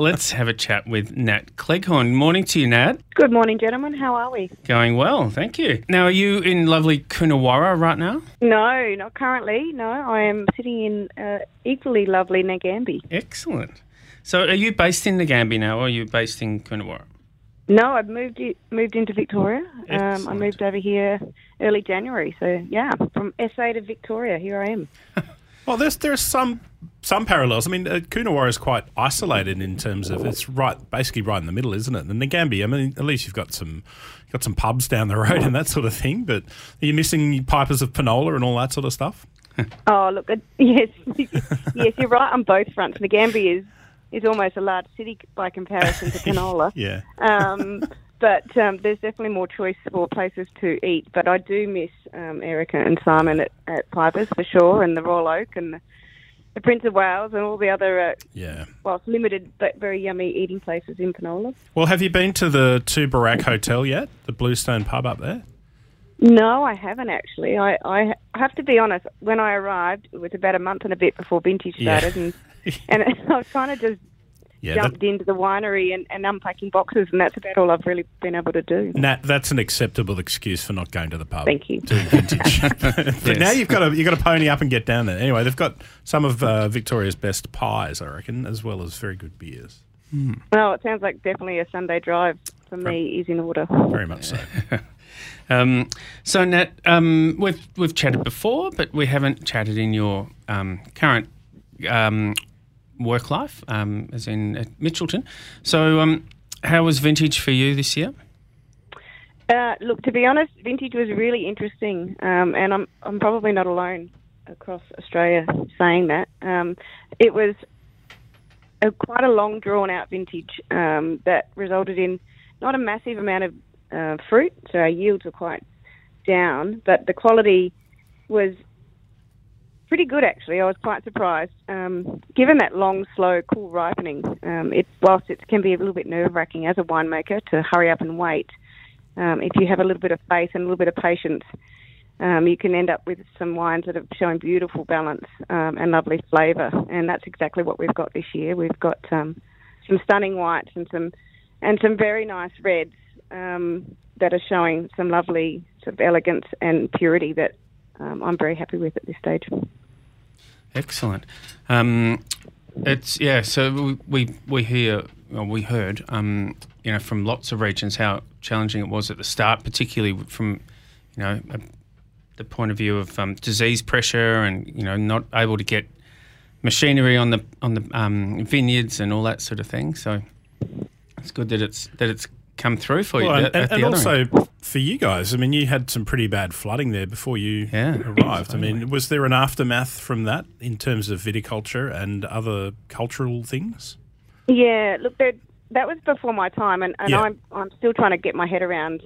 Let's have a chat with Nat Cleghorn. Morning to you, Nat. Good morning, gentlemen. How are we? Going well, thank you. Now, are you in lovely Coonawarra right now? No, not currently. No, I am sitting in uh, equally lovely Nagambie. Excellent. So, are you based in Nagambie now, or are you based in Coonawarra? No, I've moved i- moved into Victoria. Um, I moved over here early January. So yeah, from SA to Victoria, here I am. Well, there's there's some some parallels. I mean, uh, Coonawarra is quite isolated in terms of it's right, basically right in the middle, isn't it? And Nagambie, I mean, at least you've got some you've got some pubs down the road and that sort of thing. But are you missing pipers of Penola and all that sort of stuff? Oh, look, it, yes, yes, you're right on both fronts. Nagambie is is almost a large city by comparison to Penola. Yeah. um, but um, there's definitely more choice for places to eat. But I do miss um, Erica and Simon at, at Pipers for sure, and the Royal Oak and the, the Prince of Wales and all the other, uh, Yeah. well, limited but very yummy eating places in Penola. Well, have you been to the Tooborac Hotel yet? The Bluestone pub up there? No, I haven't actually. I, I have to be honest. When I arrived, it was about a month and a bit before vintage Yeah. started, and and I was kind of just Yeah. jumped That, into the winery and, and unpacking boxes, and that's about all I've really been able to do. Nat, that's an acceptable excuse for not going to the pub. Thank you. Doing vintage. but Yes. now you've got to you've got to pony up and get down there. Anyway, they've got some of uh, Victoria's best pies, I reckon, as well as very good beers. Well, it sounds like definitely a Sunday drive for me is in order. Very much so. Um, so, Nat, um, we've we've chatted before, but we haven't chatted in your um, current um, work life, um, as in at Mitchelton. So, um, how was vintage for you this year? Uh, look, to be honest, vintage was really interesting, um, and I'm I'm probably not alone across Australia saying that. Um, it was a, quite a long, drawn out vintage um, that resulted in not a massive amount of uh, fruit, so our yields were quite down, but the quality was pretty good actually. I was quite surprised. Um, given that long, slow, cool ripening, um, it whilst it can be a little bit nerve wracking as a winemaker to hurry up and wait. Um, if you have a little bit of faith and a little bit of patience, um, you can end up with some wines that are showing beautiful balance um, and lovely flavour. And that's exactly what we've got this year. We've got um, some stunning whites and some and some very nice reds that are showing some lovely sort of elegance and purity that um, I'm very happy with at this stage. Excellent. Um, it's yeah. So we we, hear well, we heard um, you know from lots of regions how challenging it was at the start, particularly from you know the point of view of um, disease pressure and you know not able to get machinery on the on the um, vineyards and all that sort of thing. So it's good that it's that it's come through for you. Well, at- and, at and also end. for you guys, I mean, you had some pretty bad flooding there before you Yeah, arrived. I mean, was there an aftermath from that in terms of viticulture and other cultural things? Yeah, look, that that was before my time, and, and Yeah. I'm I'm still trying to get my head around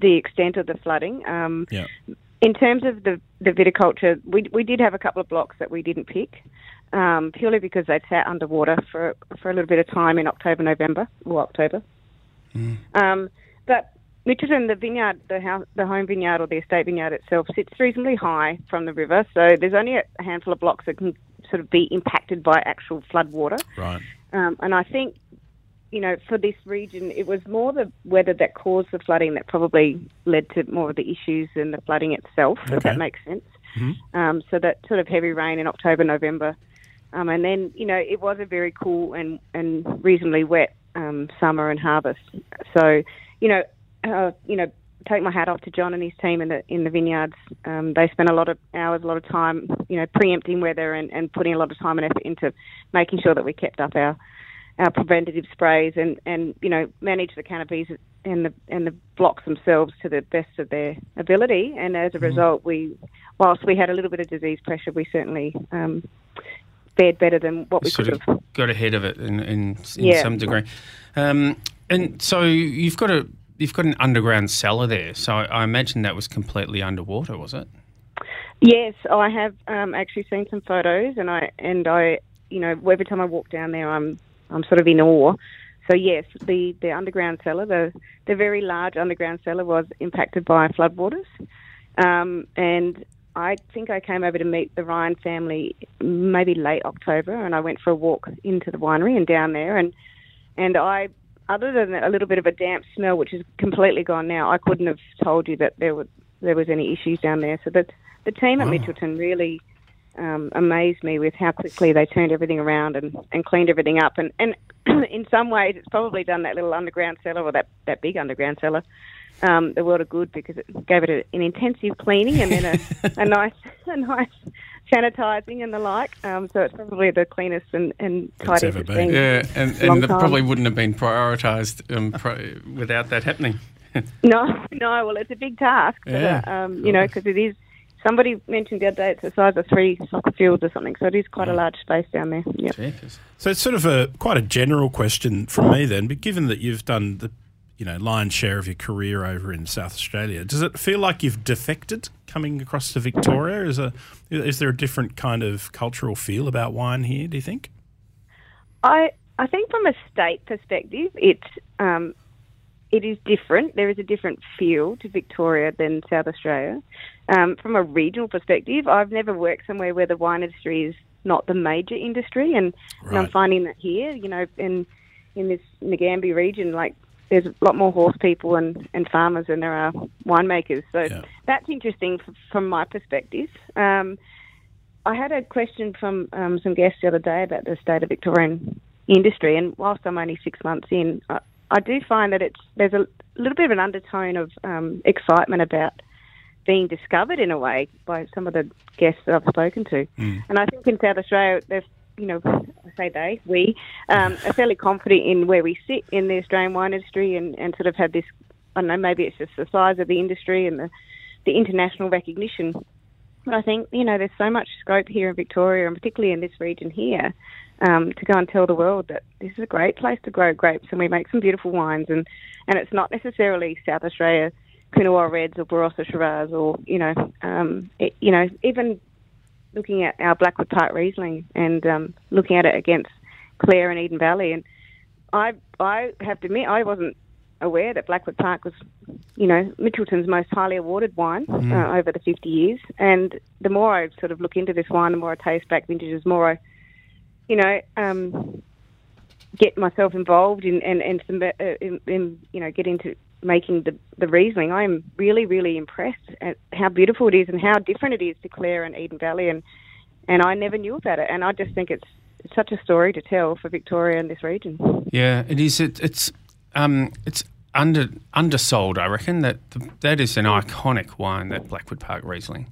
the extent of the flooding. Um, Yeah. in terms of the the viticulture, we we did have a couple of blocks that we didn't pick, um, purely because they sat underwater for for a little bit of time in October, November, or October. Um, but Mitchelton, the vineyard, the house, the home vineyard or the estate vineyard itself sits reasonably high from the river, so there's only a handful of blocks that can sort of be impacted by actual flood water. Right. Um, and I think, you know, for this region, it was more the weather that caused the flooding that probably led to more of the issues than the flooding itself, if that makes sense. Um, so that sort of heavy rain in October, November. Um, and then, you know, it was a very cool and, and reasonably wet um, summer and harvest. So, you know, uh, you know, take my hat off to John and his team in the in the vineyards. Um, they spent a lot of hours, a lot of time, you know, preempting weather and, and putting a lot of time and effort into making sure that we kept up our our preventative sprays and, and you know manage the canopies and the and the blocks themselves to the best of their ability. And as a result, we, whilst we had a little bit of disease pressure, we certainly um, fared better than what we sort could of have. got ahead of it in in, in Yeah. some degree. Um, and so you've got a you've got an underground cellar there. So I, I imagine that was completely underwater, was it? Yes, I have um, actually seen some photos, and I and I, you know, every time I walk down there, I'm I'm sort of in awe. So yes, the, the underground cellar, the the very large underground cellar, was impacted by floodwaters, um, and I think I came over to meet the Ryan family maybe late October, and I went for a walk into the winery and down there, and and I, other than a little bit of a damp smell, which is completely gone now, I couldn't have told you that there was there was any issues down there. So the the team at Wow. Mitchelton really um, amazed me with how quickly they turned everything around and, and cleaned everything up. And, and in some ways, it's probably done that little underground cellar or that, that big underground cellar um, the world of good because it gave it a, an intensive cleaning and then a, a nice a nice sanitising and the like. Um, so it's probably the cleanest and, and tidiest ever it's been. been. Yeah, and, and that time. probably wouldn't have been prioritised um, pro- without that happening. No, no. Well, it's a big task. Yeah. um, you know, because it is. Somebody mentioned the other day it's the size of three soccer fields or something, so it is quite a large space down there. Yep. Jeepers. So it's sort of a quite a general question from me then, but given that you've done the you know lion's share of your career over in South Australia, does it feel like you've defected coming across to Victoria? Is a is there a different kind of cultural feel about wine here? Do you think? I I think from a state perspective, it's um, it is different. There is a different feel to Victoria than South Australia. Um, from a regional perspective, I've never worked somewhere where the wine industry is not the major industry, and, and I'm finding that here, you know, in in this Nagambie region, like there's a lot more horse people and, and farmers than there are winemakers. So Yeah. that's interesting f- from my perspective. Um, I had a question from um, some guests the other day about the state of Victorian industry, and whilst I'm only six months in, I, I do find that it's there's a little bit of an undertone of um, excitement about being discovered in a way by some of the guests that I've spoken to, and I think in South Australia, there's you know, I say they, we, um, are fairly confident in where we sit in the Australian wine industry and, and sort of have this, I don't know, maybe it's just the size of the industry and the, the international recognition. But I think, you know, there's so much scope here in Victoria and particularly in this region here um, to go and tell the world that this is a great place to grow grapes and we make some beautiful wines and, and it's not necessarily South Australia Coonawarra Reds or Barossa Shiraz or, you know, um, it, you know, even looking at our Blackwood Park Riesling and um, looking at it against Clare and Eden Valley. And I, I have to admit, I wasn't aware that Blackwood Park was, you know, Mitchelton's most highly awarded wine uh, over the 50 years. And the more I sort of look into this wine, the more I taste back vintages, the more I, you know, um, get myself involved in and uh, in, in you know get into making the the Riesling. I am really really impressed at how beautiful it is and how different it is to Clare and Eden Valley, and and I never knew about it. And I just think it's, it's such a story to tell for Victoria and this region. Yeah, it is. It, it's um, it's under undersold. I reckon that that is an iconic wine, that Blackwood Park Riesling.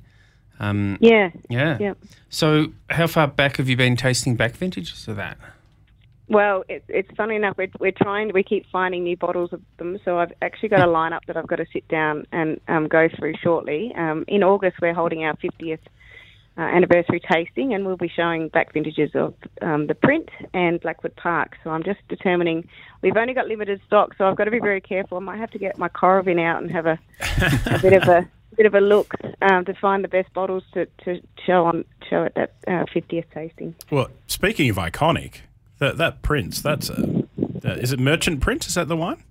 Um, Yeah, yeah. yeah. So, how far back have you been tasting back vintages of that? Well, it, it's funny enough. We're, we're trying. We keep finding new bottles of them. So I've actually got a lineup that I've got to sit down and um, go through shortly. Um, in August, we're holding our 50th uh, anniversary tasting, and we'll be showing back vintages of um, the Print and Blackwood Park. So I'm just determining. We've only got limited stock, so I've got to be very careful. I might have to get my Coravin out and have a, a bit of a bit of a look um, to find the best bottles to, to show on show at that uh, 50th tasting. Well, speaking of iconic, that that Prince, that's a, uh, is it Merchant Prince? Is that the wine?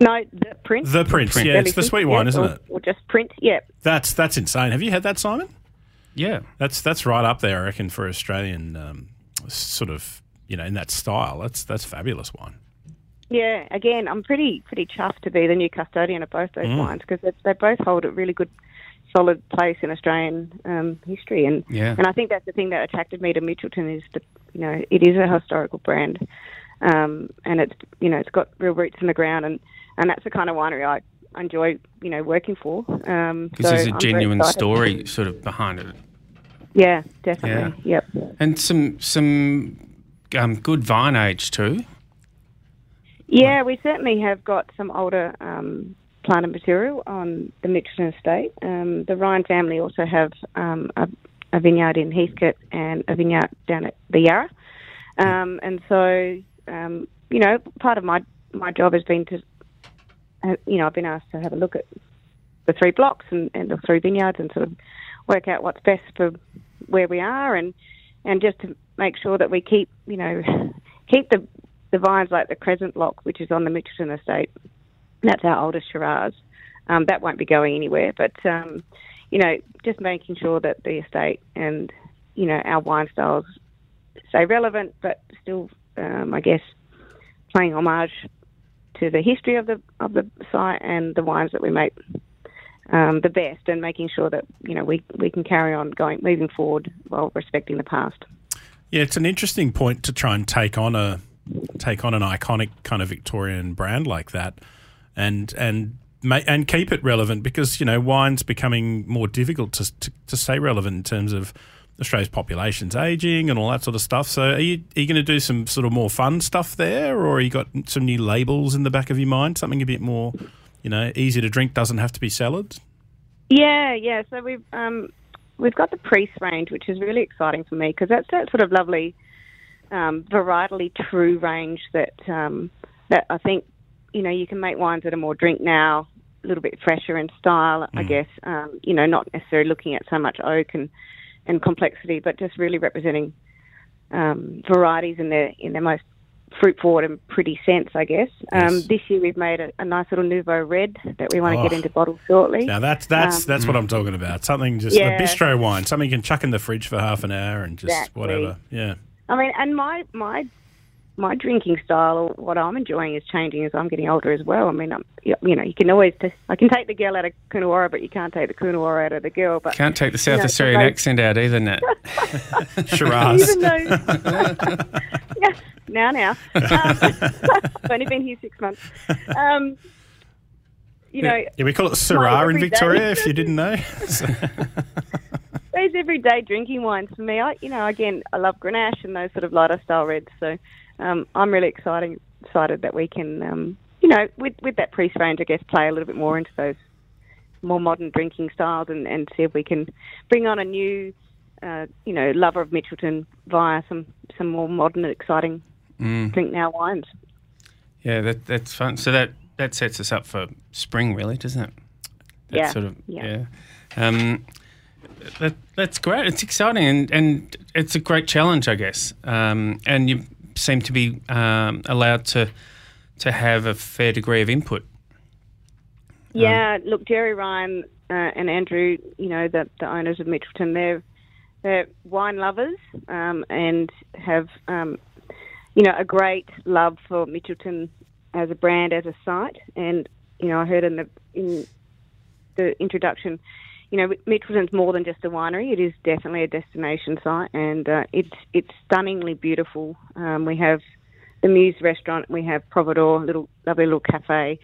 No, the Print. The Prince, Print. yeah, it's the sweet wine, yeah, isn't or, it? Or just Print, yeah. That's that's insane. Have you had that, Simon? Yeah. That's that's right up there, I reckon, for Australian um, sort of you know in that style. That's that's fabulous wine. Yeah, again, I'm pretty pretty chuffed to be the new custodian of both those Mm. wines because they, they both hold a really good, solid place in Australian um, history, and Yeah. and I think that's the thing that attracted me to Mitchelton is that you know it is a historical brand, um, and it's you know it's got real roots in the ground, and and that's the kind of winery I enjoy you know working for. Um, Because so there's a I'm genuine story sort of behind it. Yeah, definitely. Yep. And some some um, good vine age too. Yeah, we certainly have got some older um, planted material on the Mitchelton estate. Um, the Ryan family also have um, a, a vineyard in Heathcote and a vineyard down at the Yarra. Um, and so, um, you know, part of my, my job has been to, uh, you know, I've been asked to have a look at the three blocks and, and the three vineyards and sort of work out what's best for where we are and, and just to make sure that we keep, you know, keep the the vines like the Crescent Block, which is on the Mitchelton estate. That's our oldest Shiraz. Um, that won't be going anywhere, but um, you know, just making sure that the estate and you know our wine styles stay relevant, but still, um, I guess, paying homage to the history of the of the site and the wines that we make um, the best, and making sure that you know we we can carry on going moving forward while respecting the past. Yeah, it's an interesting point to try and take on a take on an iconic kind of Victorian brand like that, and and and keep it relevant because you know wine's becoming more difficult to, to, to stay relevant in terms of Australia's population's aging and all that sort of stuff. So, are you are you going to do some sort of more fun stuff there, or you got some new labels in the back of your mind? Something a bit more, you know, easy to drink, doesn't have to be salads. Yeah, yeah. So we've um, we've got the Priest range, which is really exciting for me because that's that sort of lovely um, varietally true range that um, that I think you know you can make wines that are more drink now, a little bit fresher in style, mm. I guess. Um, you know, not necessarily looking at so much oak and and complexity, but just really representing um, varieties in their in their most fruit forward and pretty sense, I guess. Um, yes. This year we've made a, a, nice little nouveau red that we want to oh. get into bottles shortly. Now that's that's um, that's what I'm talking about. Something just yeah. a bistro wine, something you can chuck in the fridge for half an hour and just exactly. whatever. Yeah. I mean, and my my my drinking style or what I'm enjoying is changing as I'm getting older as well. I mean, I'm, you know, you can always t- I can take the girl out of Coonawarra, but you can't take the Coonawarra out of the girl. But can't take the South you know, Australian accent out either, Nat. Shiraz. Even though, now, now, um, I've only been here six months. Um, you know, yeah, we call it Syrah in Victoria. If you didn't know. Those everyday drinking wines for me. I, you know, again, I love Grenache and those sort of lighter style reds. So um, I'm really excited excited that we can, um, you know, with with that priest range, I guess, play a little bit more into those more modern drinking styles and, and see if we can bring on a new, uh, you know, lover of Mitchelton via some some more modern and exciting mm. drink now wines. Yeah, that that's fun. So that that sets us up for spring, really, doesn't it? That yeah. Sort of. Yeah. yeah. Um, that, that's great. It's exciting and, and it's a great challenge, I guess. Um, and you seem to be um, allowed to to have a fair degree of input. Yeah, um, look, Gerry Ryan uh, and Andrew, you know, the, the owners of Mitchelton, they're they're wine lovers um, and have um, you know a great love for Mitchelton as a brand, as a site. And you know, I heard in the in the introduction you know, Mitchelton's more than just a winery. It is definitely a destination site, and uh, it's it's stunningly beautiful. Um, we have the Muse restaurant, we have Providore, little lovely little cafe,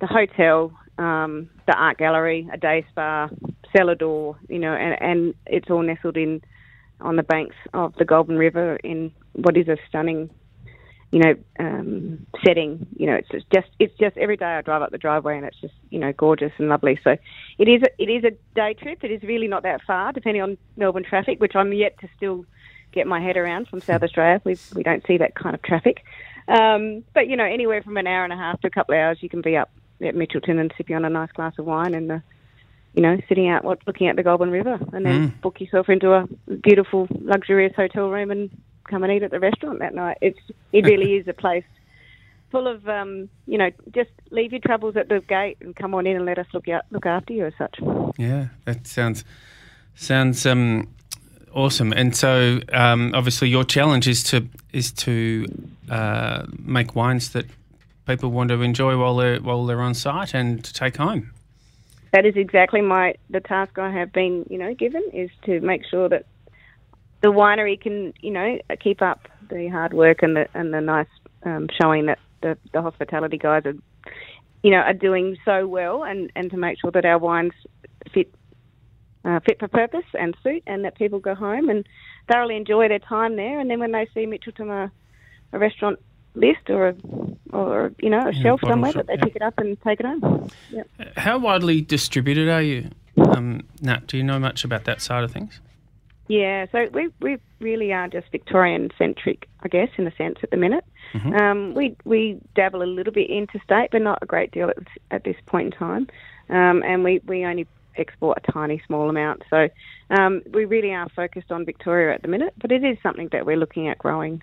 the hotel, um, the art gallery, a day spa, cellar door. You know, and and it's all nestled in on the banks of the Goulburn River in what is a stunning you know, um, setting. You know, it's just it's just every day I drive up the driveway and it's just you know gorgeous and lovely. So it is a, it is a day trip. It is really not that far, depending on Melbourne traffic, which I'm yet to still get my head around from South Australia. We we don't see that kind of traffic. Um, but you know, anywhere from an hour and a half to a couple of hours, you can be up at Mitchelton and sipping on a nice glass of wine and. Uh, you know, sitting out, what, looking at the Goulburn River, and then mm. book yourself into a beautiful, luxurious hotel room and come and eat at the restaurant that night. It's it really is a place full of um, you know just leave your troubles at the gate and come on in and let us look out, look after you as such. Yeah, that sounds sounds um, awesome. And so um, obviously your challenge is to is to uh, make wines that people want to enjoy while they're while they're on site and to take home. That is exactly my the task I have been you know given is to make sure that the winery can, you know, keep up the hard work and the and the nice um, showing that the, the hospitality guys are, you know, are doing so well, and, and to make sure that our wines fit uh, fit for purpose and suit, and that people go home and thoroughly enjoy their time there, and then when they see Mitchelton a, a restaurant list or a or you know a yeah, shelf somewhere shop, that they yeah. pick it up and take it home. Yep. How widely distributed are you, um, Nat? Do you know much about that side of things? Yeah, so we we really are just Victorian centric, I guess, in a sense at the minute. Mm-hmm. Um, we we dabble a little bit interstate, but not a great deal at, at this point in time. Um, and we, we only export a tiny small amount. So um, we really are focused on Victoria at the minute, but it is something that we're looking at growing.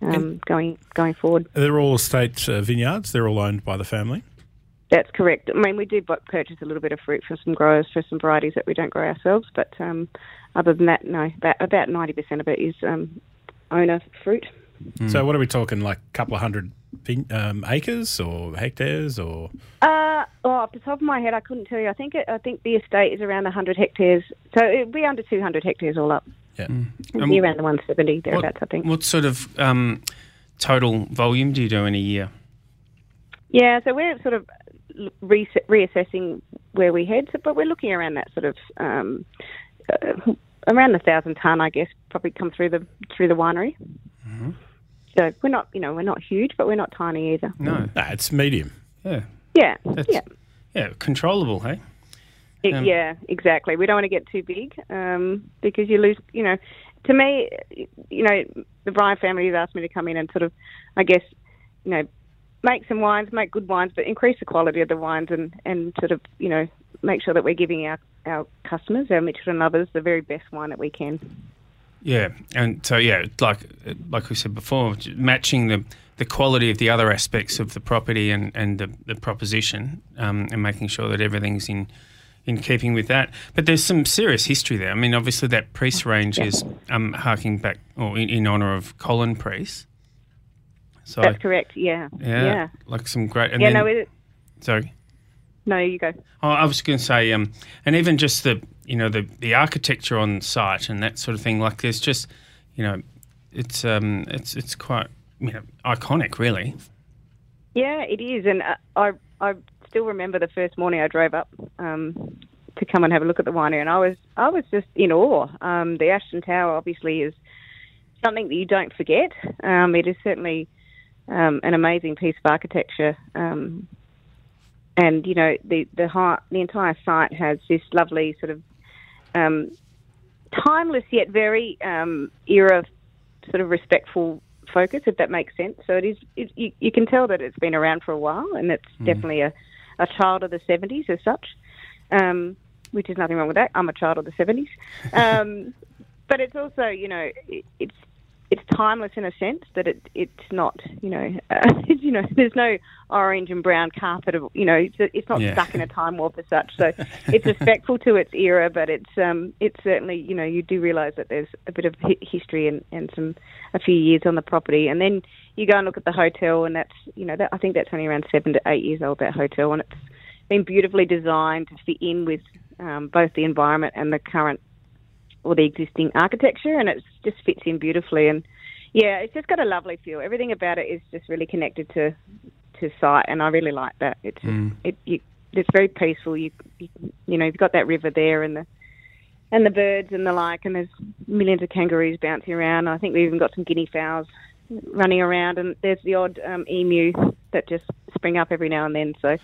Um, going going forward, they're all estate uh, vineyards. They're all owned by the family. That's correct. I mean, we do purchase a little bit of fruit from some growers for some varieties that we don't grow ourselves, but um, other than that, no. About about ninety percent of it is um, owner fruit. So what are we talking? Like a couple of hundred um, acres or hectares or? Uh, oh, off the top of my head, I couldn't tell you. I think it, I think the estate is around 100 hectares, so it'd be under 200 hectares all up. Yeah. It'd be around the 170 thereabouts, I What, think. what sort of um, total volume do you do in a year? Yeah, so we're sort of re- reassessing where we head, so, but we're looking around that sort of um, uh, around the thousand ton, I guess, probably come through the through the winery. So we're not, you know, we're not huge, but we're not tiny either. No. Nah, it's medium. Yeah. Yeah, That's, yeah. yeah. Controllable, hey? It- Um, yeah, exactly. We don't want to get too big um, because you lose. You know, to me, you know, the Ryan family has asked me to come in and sort of, I guess, you know, make some wines, make good wines, but increase the quality of the wines and and sort of, you know, make sure that we're giving our our customers, our Mitchelton lovers, the very best wine that we can. Yeah, and so yeah, like like we said before, matching the, the quality of the other aspects of the property and and the, the proposition, um, and making sure that everything's in in keeping with that. But there's some serious history there. I mean, obviously that Priest range is um, harking back or in, in honour of Colin Priest. So That's correct. Yeah. yeah, Yeah. like some great. And Yeah. then, no, it, sorry. no, you go. Oh, I was going to say, um, and even just the you know the the architecture on site and that sort of thing. Like, there's just you know, it's um, it's it's quite you know iconic, really. Yeah, it is, and uh, I I still remember the first morning I drove up um, to come and have a look at the winery, and I was I was just in awe. Um, the Ashton Tower obviously is something that you don't forget. Um, it is certainly um, an amazing piece of architecture, um, and you know the the heart, the entire site has this lovely sort of um, timeless yet very um, era sort of respectful focus, if that makes sense. So it is. It, you, you can tell that it's been around for a while, and it's definitely a, a child of the '70s as such. Um, which is nothing wrong with that. I'm a child of the '70s, um, but it's also, you know, it, it's it's timeless in a sense that it it's not, you know, uh, you know, there's no orange and brown carpet, of, you know, it's, it's not Yeah. stuck in a time warp as such. So it's respectful to its era, but it's um it's certainly, you know, you do realise that there's a bit of history and and some a few years on the property, and then you go and look at the hotel, and that's, you know, that I think that's only around seven to eight years old that hotel, and it's been beautifully designed to fit in with um, both the environment and the current or the existing architecture, and it just fits in beautifully. And yeah, it's just got a lovely feel. Everything about it is just really connected to to site, and I really like that. It's it you, it's very peaceful. You, you you know you've got that river there and the and the birds and the like, and there's millions of kangaroos bouncing around. I think we've even got some guinea fowls running around, and there's the odd um, emu that just spring up every now and then. So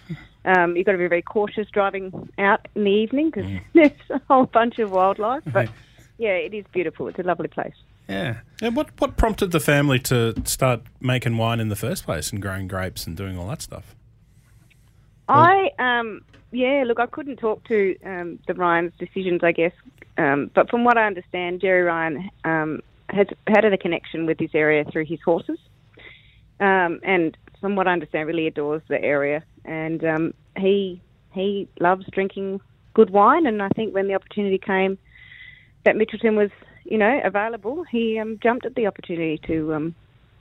um, you've got to be very cautious driving out in the evening because there's a whole bunch of wildlife. But yeah, it is beautiful. It's a lovely place. Yeah. And what what prompted the family to start making wine in the first place and growing grapes and doing all that stuff? I um yeah, look, I couldn't talk to um, the Ryan's decisions, I guess, um, but from what I understand, Gerry Ryan um, has had a connection with this area through his horses, um, and from what I understand, really adores the area, and um, he he loves drinking good wine, and I think when the opportunity came that Mitchelton was you know available, he um, jumped at the opportunity to um,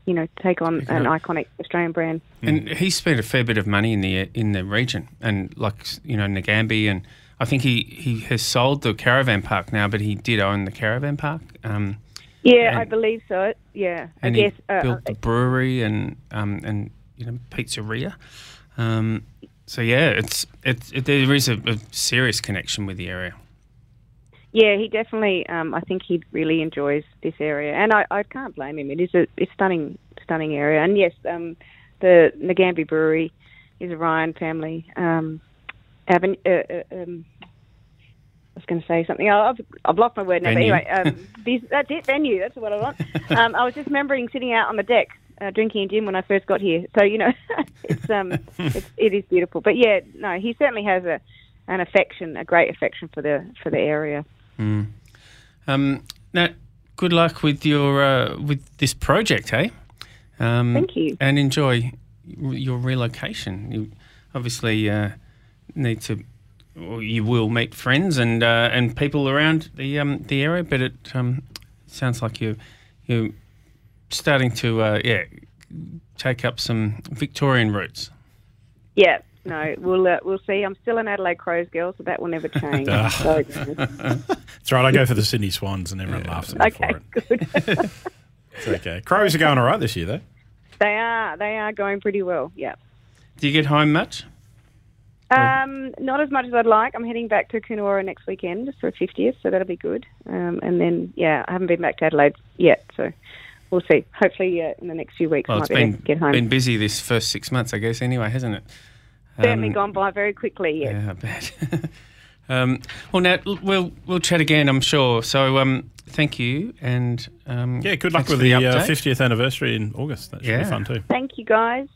you know take on an iconic Australian brand. And he spent a fair bit of money in the in the region, and like you know Nagambie, and I think he, he has sold the caravan park now, but he did own the caravan park. Um, Yeah, And- I believe so. Yeah, and I guess. he Uh, built the brewery and um, and you know pizzeria. Um, so yeah, it's it's it, there is a, a serious connection with the area. Yeah, he definitely. Um, I think he really enjoys this area, and I, I can't blame him. It is a it's stunning, stunning area. And yes, um, the Nagambie Brewery is a Ryan family um, avenue. Uh, uh, um, I was going to say something. Oh, I've, I've lost my word now. Venue. But anyway, um, this, that's it. Venue. That's what I want. Um, I was just remembering sitting out on the deck uh, drinking a gin when I first got here. So you know, it's um, it's, it is beautiful. But yeah, no, he certainly has a an affection, a great affection for the for the area. Um, Nat, good luck with your uh, with this project, hey? Um, Thank you. and enjoy your relocation. You obviously uh, need to, or you will meet friends and uh, and people around the um, the area, but it um, sounds like you you starting to uh, yeah take up some Victorian roots. Yeah, no, we'll uh, we'll see. I'm still an Adelaide Crows girl, so that will never change. So, That's right. I go for the Sydney Swans, and everyone laughs at me okay, for it. good. It's okay. Crows are going all right this year, though. they are they are going pretty well. Yeah. Do you get home much? Um, not as much as I'd like. I'm heading back to Coonawarra next weekend for 50th, so that'll be good. Um, and then, yeah, I haven't been back to Adelaide yet, so we'll see. Hopefully, uh, in the next few weeks, Well, I it's might be able been to get home. been busy this first six months, I guess. Anyway, hasn't it? Certainly Um, gone by very quickly. Yes. Yeah, I bet. um, well, Nat, we'll we'll chat again, I'm sure. So, um, thank you, and um, Yeah, good luck with for the, the uh, 50th anniversary in August. That should Yeah. be fun too. Thank you, guys.